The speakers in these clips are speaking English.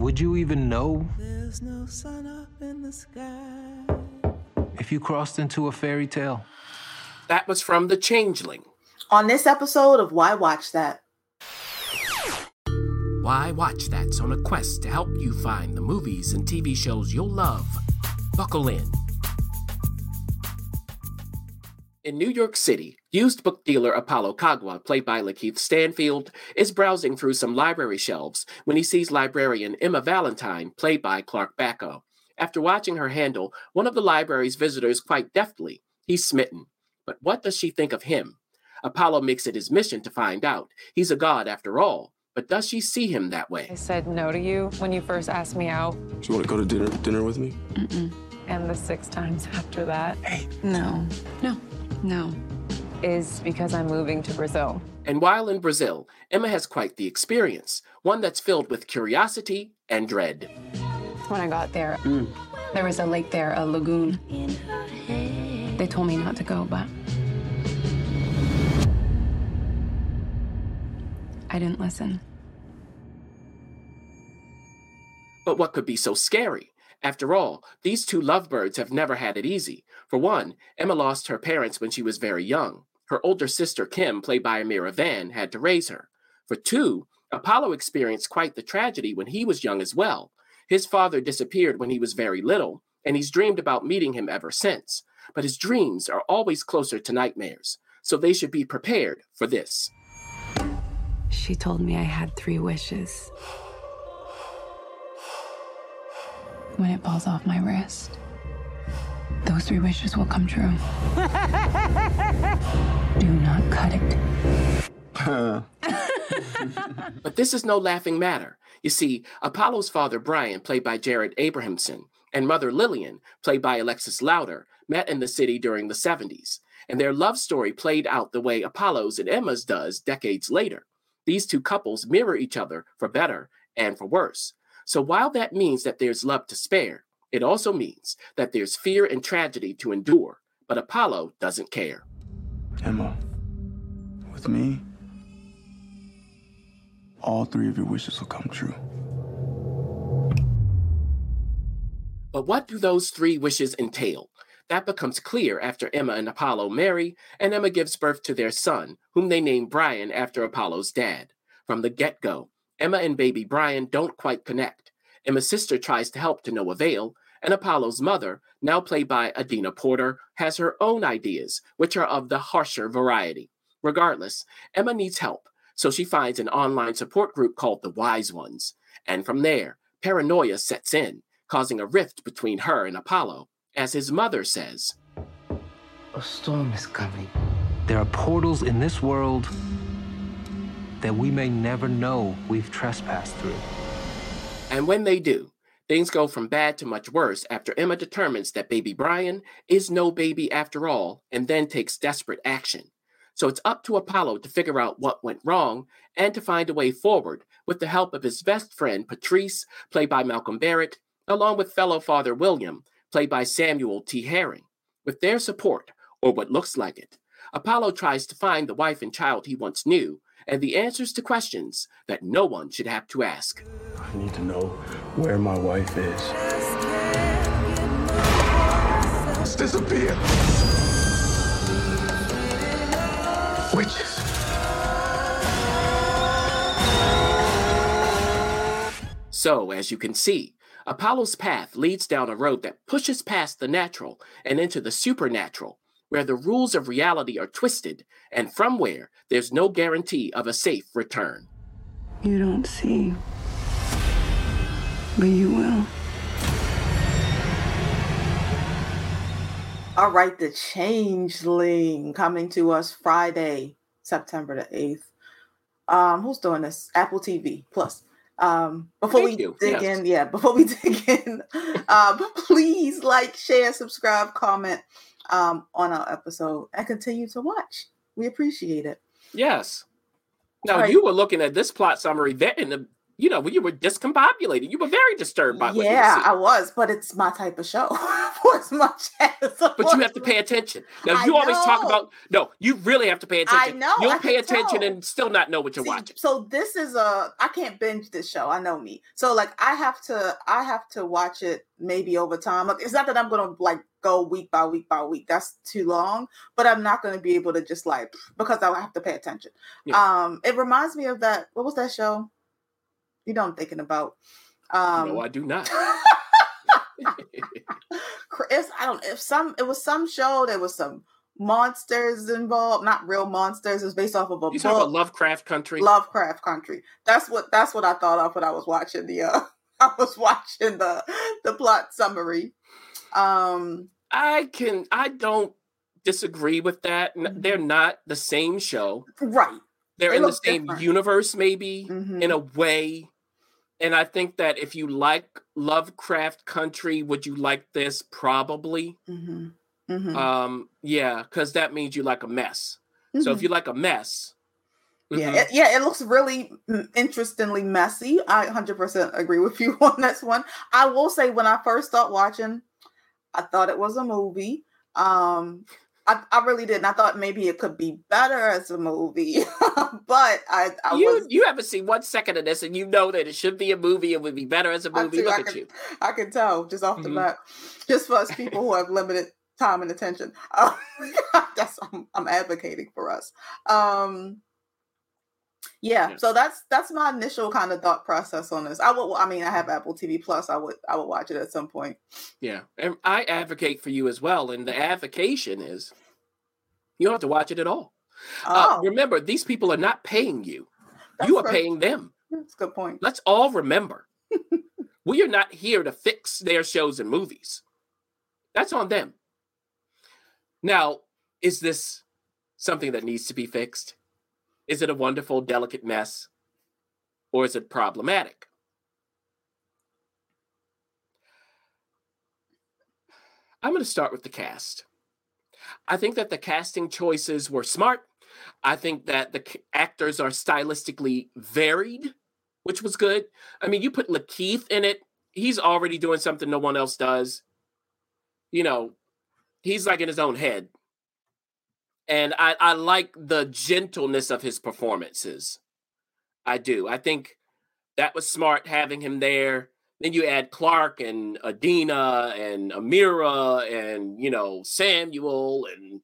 would you even know There's no sun up in the sky. if you crossed into a fairy tale? That was from The Changeling. On this episode of Why Watch That, Why Watch That's on a quest to help you find the movies and TV shows you'll love. Buckle in. In New York City, used book dealer Apollo Kagwa, played by Lakeith Stanfield, is browsing through some library shelves when he sees librarian Emma Valentine, played by Clark Backo. After watching her handle one of the library's visitors quite deftly, he's smitten. But what does she think of him? Apollo makes it his mission to find out. He's a god after all, but does she see him that way? I said no to you when you first asked me out, Do you want to go to dinner dinner with me? and the six times after that No, no, no. is because I'm moving to Brazil. And while in Brazil, Emma has quite the experience, one that's filled with curiosity and dread. When I got there, mm. there was a lake there, a lagoon. They told me not to go, but I didn't listen. But what could be so scary? After all, these two lovebirds have never had it easy. For one, Emma lost her parents when she was very young. Her older sister, Kim, played by Amirah Vann, had to raise her. For two, Apollo experienced quite the tragedy when he was young as well. His father disappeared when he was very little, and he's dreamed about meeting him ever since. But his dreams are always closer to nightmares, so they should be prepared for this. She told me I had three wishes. When it falls off my wrist, those three wishes will come true. Do not cut it. But this is no laughing matter. You see, Apollo's father, Brian, played by Jared Abrahamson, and mother, Lillian, played by Alexis Louder, met in the city during the 70s, and their love story played out the way Apollo's and Emma's does decades later. These two couples mirror each other for better and for worse. So while that means that there's love to spare, it also means that there's fear and tragedy to endure. But Apollo doesn't care. Emma, with me, all three of your wishes will come true. But what do those three wishes entail? That becomes clear after Emma and Apollo marry, and Emma gives birth to their son, whom they name Brian after Apollo's dad. From the get go, Emma and baby Brian don't quite connect. Emma's sister tries to help to no avail, and Apollo's mother, now played by Adina Porter, has her own ideas, which are of the harsher variety. Regardless, Emma needs help, so she finds an online support group called the Wise Ones. And from there, paranoia sets in, causing a rift between her and Apollo, as his mother says. A storm is coming. There are portals in this world that we may never know we've trespassed through. And when they do, things go from bad to much worse after Emma determines that baby Brian is no baby after all and then takes desperate action. So it's up to Apollo to figure out what went wrong and to find a way forward with the help of his best friend Patrice, played by Malcolm Barrett, along with fellow father William, played by Samuel T. Herring. With their support, or what looks like it, Apollo tries to find the wife and child he once knew and the answers to questions that no one should have to ask. I need to know where my wife is. It's disappeared. Witches. So, as you can see, Apollo's path leads down a road that pushes past the natural and into the supernatural, where the rules of reality are twisted and from where there's no guarantee of a safe return. You don't see, but you will. all right, The Changeling coming to us Friday, September the 8th. Um, who's doing this? Apple TV Plus. Um, before Thank we you. dig Yes. in, yeah, before we dig in, um, please like, share, subscribe, comment um, on our episode, and continue to watch. We appreciate it. Yes. Now, All right. you were looking at this plot summary then, and the, you know, you were discombobulated. You were very disturbed by what yeah, I was, but it's my type of show as much as. But you have to pay attention. Now I you always talk about no, you really have to pay attention. I know, You'll I pay attention tell. and still not know what you're See, watching. So this is a I can't binge this show. I know me. So like I have to I have to watch it maybe over time. Like it's not that I'm gonna like go week by week by week. That's too long. But I'm not gonna be able to just like because I have to pay attention. Yeah. Um it reminds me of that what was that show? You know I'm thinking about. Um no, I do not. it's, I don't if some it was some show there was some monsters involved, not real monsters. It's based off of a You book. talk about Lovecraft Country. Lovecraft Country. That's what that's what I thought of when I was watching the uh I was watching the the plot summary. Um I can I don't disagree with that. They're not the same show. right. They're They in the same different. universe, maybe Mhm. in a way. And I think that if you like Lovecraft Country, would you like this? Probably. Mhm. Mhm. Um, yeah, because that means you like a mess. So if Mhm. you like a mess, yeah, mhm, it, yeah, it looks really interestingly messy. I 100% agree with you on this one. I will say when I first started watching, I thought it was a movie. Um I, I really didn't. I thought maybe it could be better as a movie, but I, I you was you haven't seen one second of this, and you know that it should be a movie. It would be better as a movie. do, Look I at can- you. I can tell just off the Mhm. bat, just for us people who have limited time and attention. Um, that's I'm, I'm advocating for us. Um, yeah, Yeah. so that's that's my initial kind of thought process on this. I would, I mean, I have Apple TV Plus. I would, I would watch it at some point. Yeah, and I advocate for you as well. And the advocation is you don't have to watch it at all. Uh, Oh, remember, these people are not paying you; that's you are paying them. That's a good point. Let's all remember, we are not here to fix their shows and movies. That's on them. Now, is this something that needs to be fixed? Is it a wonderful, delicate mess? Or is it problematic? I'm going to start with the cast. I think that the casting choices were smart. I think that the actors are stylistically varied, which was good. I mean, you put Lakeith in it, he's already doing something no one else does. You know, he's like in his own head. And I, I like the gentleness of his performances. I do. I think that was smart having him there. Then you add Clark and Adina and Amirah and you know Samuel and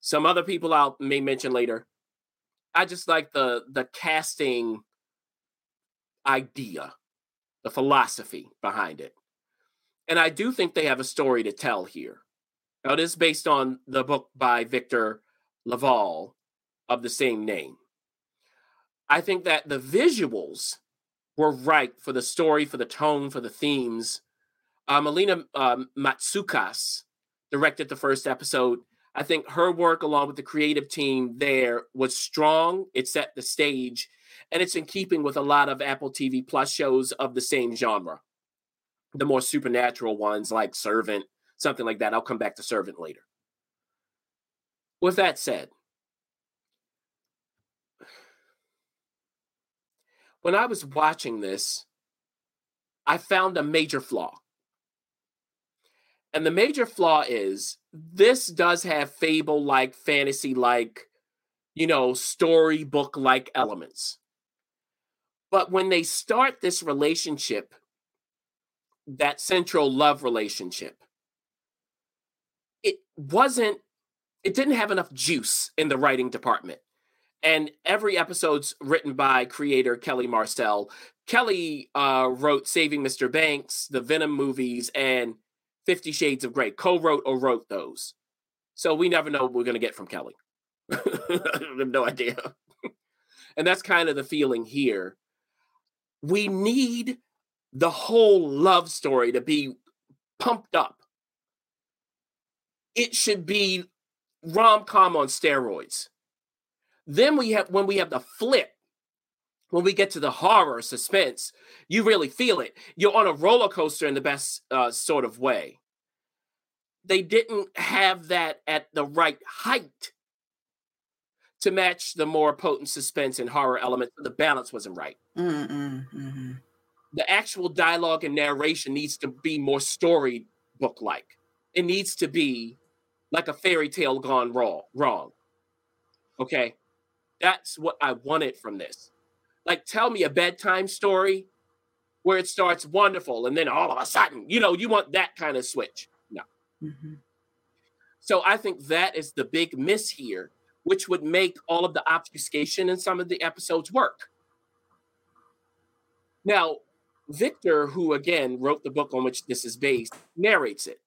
some other people I may mention later. I just like the the casting idea, the philosophy behind it. And I do think they have a story to tell here. Now, this is based on the book by Victor LaValle of the same name. I think that the visuals were right for the story, for the tone, for the themes. Uh, Melina um, Matsoukas directed the first episode. I think her work, along with the creative team there, was strong. It set the stage, and it's in keeping with a lot of Apple TV Plus shows of the same genre. The more supernatural ones, like Servant, something like that. I'll come back to Servant later. With that said, when I was watching this, I found a major flaw. And the major flaw is this does have fable like, fantasy like, you know, storybook like elements. But when they start this relationship, that central love relationship, it wasn't, it didn't have enough juice in the writing department and every episode's written by creator Kelly Marcel. Kelly uh, wrote Saving Mr. Banks, the Venom movies, and Fifty Shades of Grey. Co-wrote or wrote those, so we never know what we're gonna get from Kelly. I have no idea, and that's kind of the feeling here. We need the whole love story to be pumped up. It should be rom com on steroids. Then we have when we have the flip, when we get to the horror suspense, you really feel it. You're on a roller coaster in the best uh, sort of way. They didn't have that at the right height to match the more potent suspense and horror elements. The balance wasn't right. Mm-mm, mhm. The actual dialogue and narration needs to be more storybook like. It needs to be like a fairy tale gone wrong. Wrong. Okay, that's what I wanted from this. Like, tell me a bedtime story where it starts wonderful and then all of a sudden, you know, you want that kind of switch. No. Mm-hmm. So I think that is the big miss here, which would make all of the obfuscation in some of the episodes work. Now, Victor, who again wrote the book on which this is based, narrates it.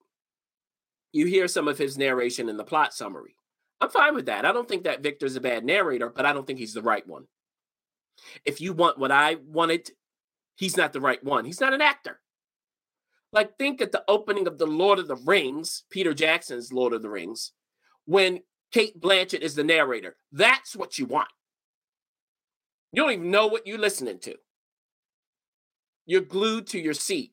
You hear some of his narration in the plot summary. I'm fine with that. I don't think that Victor's a bad narrator, but I don't think he's the right one. If you want what I wanted, he's not the right one. He's not an actor. Like, think at the opening of The Lord of the Rings, Peter Jackson's Lord of the Rings, when Cate Blanchett is the narrator. That's what you want. You don't even know what you're listening to. You're glued to your seat.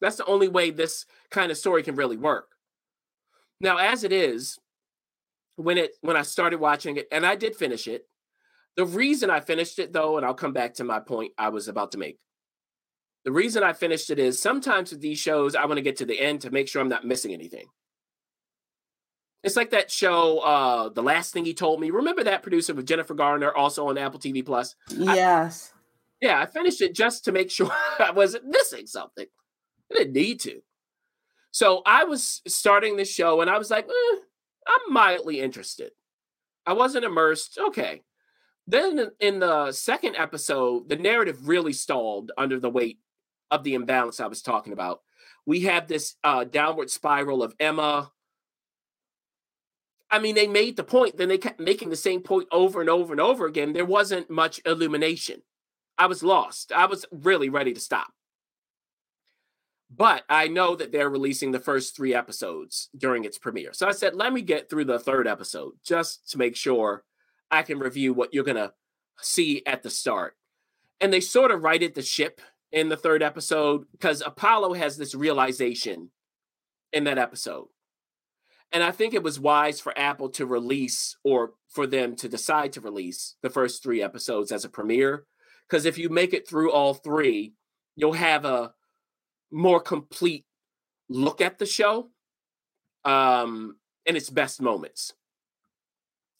That's the only way this kind of story can really work. Now, as it is, when it when I started watching it, and I did finish it, the reason I finished it though, and I'll come back to my point I was about to make. The reason I finished it is sometimes with these shows, I want to get to the end to make sure I'm not missing anything. It's like that show, uh, The Last Thing He Told Me. Remember that producer with Jennifer Garner, also on Apple TV Plus? Yes. I, yeah, I finished it just to make sure I wasn't missing something. I didn't need to. So I was starting the show and I was like, eh, I'm mildly interested. I wasn't immersed. Okay. Then in the second episode, the narrative really stalled under the weight of the imbalance I was talking about. We have this uh, downward spiral of Emma. I mean, they made the point, then they kept making the same point over and over and over again. There wasn't much illumination. I was lost. I was really ready to stop. But I know that they're releasing the first three episodes during its premiere. So I said, let me get through the third episode just to make sure I can review what you're going to see at the start. And they sort of righted the ship in the third episode because Apollo has this realization in that episode. And I think it was wise for Apple to release or for them to decide to release the first three episodes as a premiere. Because if you make it through all three, you'll have a more complete look at the show um, in its best moments.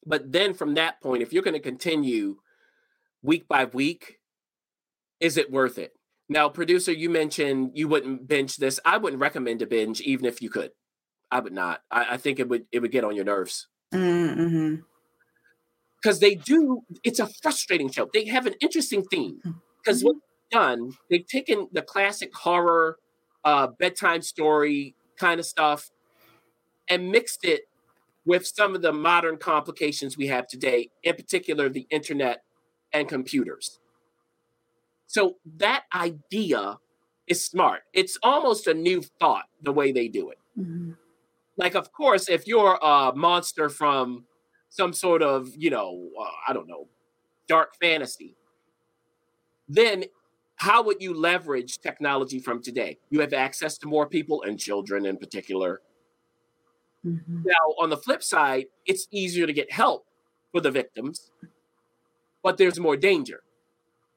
But then from that point, if you're going to continue week by week, is it worth it? Now, producer, you mentioned you wouldn't binge this. I wouldn't recommend a binge, even if you could. I would not. I, I think it would it would get on your nerves. Mm-hmm. Because they do, it's a frustrating show. They have an interesting theme. Because Mm-hmm. what they've done, they've taken the classic horror, uh, bedtime story kind of stuff and mixed it with some of the modern complications we have today, in particular the internet and computers. So that idea is smart. It's almost a new thought the way they do it. Mm-hmm. Like, of course, if you're a monster from some sort of, you know, uh, I don't know, dark fantasy, then how would you leverage technology from today? You have access to more people and children in particular. Mm-hmm. Now, on the flip side, it's easier to get help for the victims, but there's more danger.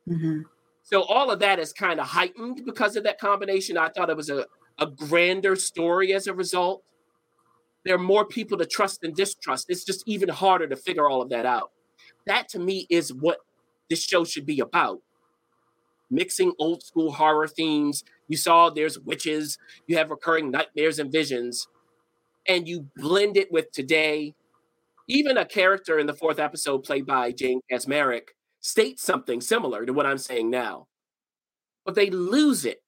Mm-hmm. So all of that is kind of heightened because of that combination. I thought it was a, a grander story as a result. There are more people to trust and distrust. It's just even harder to figure all of that out. That to me is what this show should be about. Mixing old school horror themes. You saw there's witches, you have recurring nightmares and visions, and you blend it with today. Even a character in the fourth episode, played by Jane Kaczmarek, states something similar to what I'm saying now. But they lose it.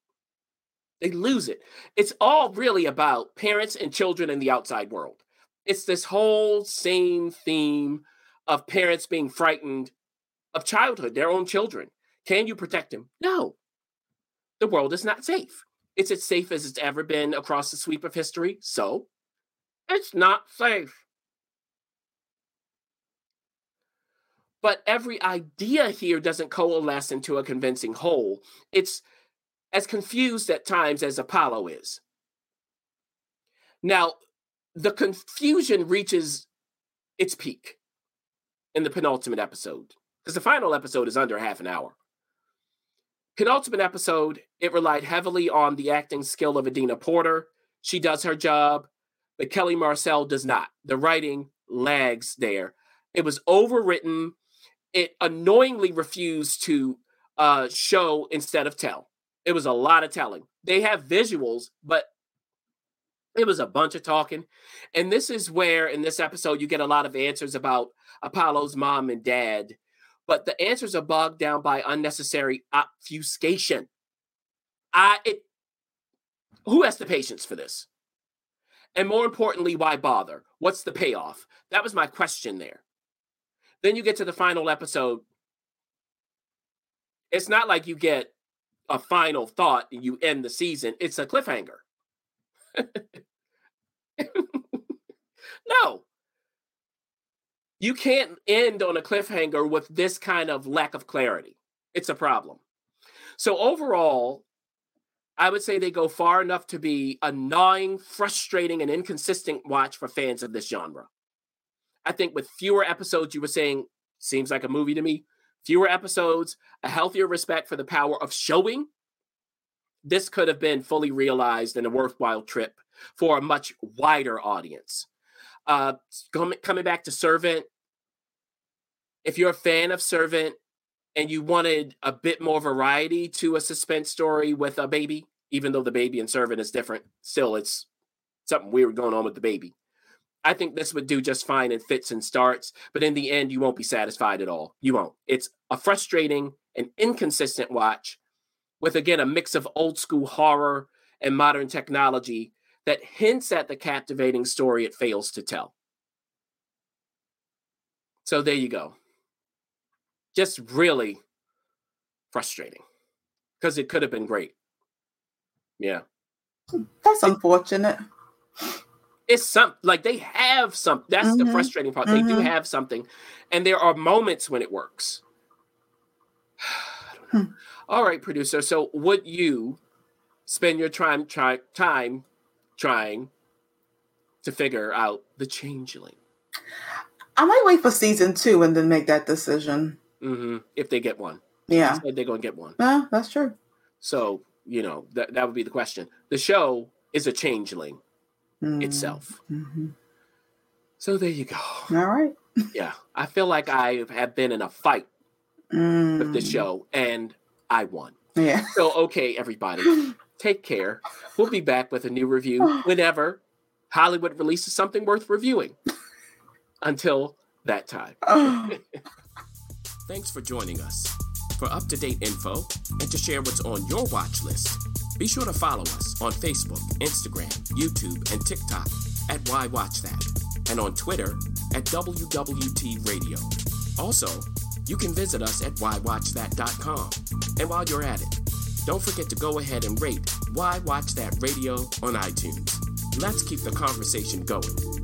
They lose it. It's all really about parents and children in the outside world. It's this whole same theme of parents being frightened of childhood, their own children. Can you protect him? No. The world is not safe. It's as safe as it's ever been across the sweep of history. So it's not safe. but every idea here doesn't coalesce into a convincing whole. It's as confused at times as Apollo is. Now, the confusion reaches its peak in the penultimate episode, because the final episode is under half an hour. Penultimate episode, it relied heavily on the acting skill of Adina Porter. she does her job, but Kelly Marcel does not. The writing lags there. It was overwritten. It annoyingly refused to uh, show instead of tell. It was a lot of telling. They have visuals, but it was a bunch of talking. And this is where, in this episode, you get a lot of answers about Apollo's mom and dad, but the answers are bogged down by unnecessary obfuscation. I, it, who has the patience for this? And more importantly, why bother? What's the payoff? That was my question there. Then you get to the final episode. It's not like you get a final thought and you end the season. It's a cliffhanger. no. You can't end on a cliffhanger with this kind of lack of clarity. It's a problem. So, overall, I would say they go far enough to be a gnawing, frustrating, and inconsistent watch for fans of this genre. I think with fewer episodes, you were saying, seems like a movie to me. Fewer episodes, a healthier respect for the power of showing. This could have been fully realized and a worthwhile trip for a much wider audience. Uh, coming back to Servant, if you're a fan of Servant and you wanted a bit more variety to a suspense story with a baby, even though the baby and Servant is different, still it's something weird going on with the baby. I think this would do just fine in fits and starts, but in the end, you won't be satisfied at all. You won't. It's a frustrating and inconsistent watch with, again, a mix of old school horror and modern technology that hints at the captivating story it fails to tell. So there you go. Just really frustrating because it could have been great. Yeah. That's unfortunate. It's some like they have some. That's mm-hmm. the frustrating part. Mm-hmm. They do mm-hmm. have something, and there are moments when it works. Hmm. All right, producer. So, would you spend your time try, time trying to figure out the changeling. I might wait for season two and then make that decision. Mm-hmm. If they get one. Yeah. They're going to get one. Yeah, that's true. So, you know, that, that would be the question. The show is a changeling mm-hmm. itself. Mm-hmm. So there you go. All right. yeah. I feel like I have been in a fight mm. with the mm. show and I won. Yeah. So, okay, everybody. Take care. We'll be back with a new review whenever Hollywood releases something worth reviewing. Until that time. Oh. Thanks for joining us. For up to date info and to share what's on your watch list, be sure to follow us on Facebook, Instagram, YouTube, and TikTok at Why Watch That, and on Twitter at WWT Radio. Also, you can visit us at whywatchthat.com. And while you're at it, don't forget to go ahead and rate Why Watch That Radio on iTunes. Let's keep the conversation going.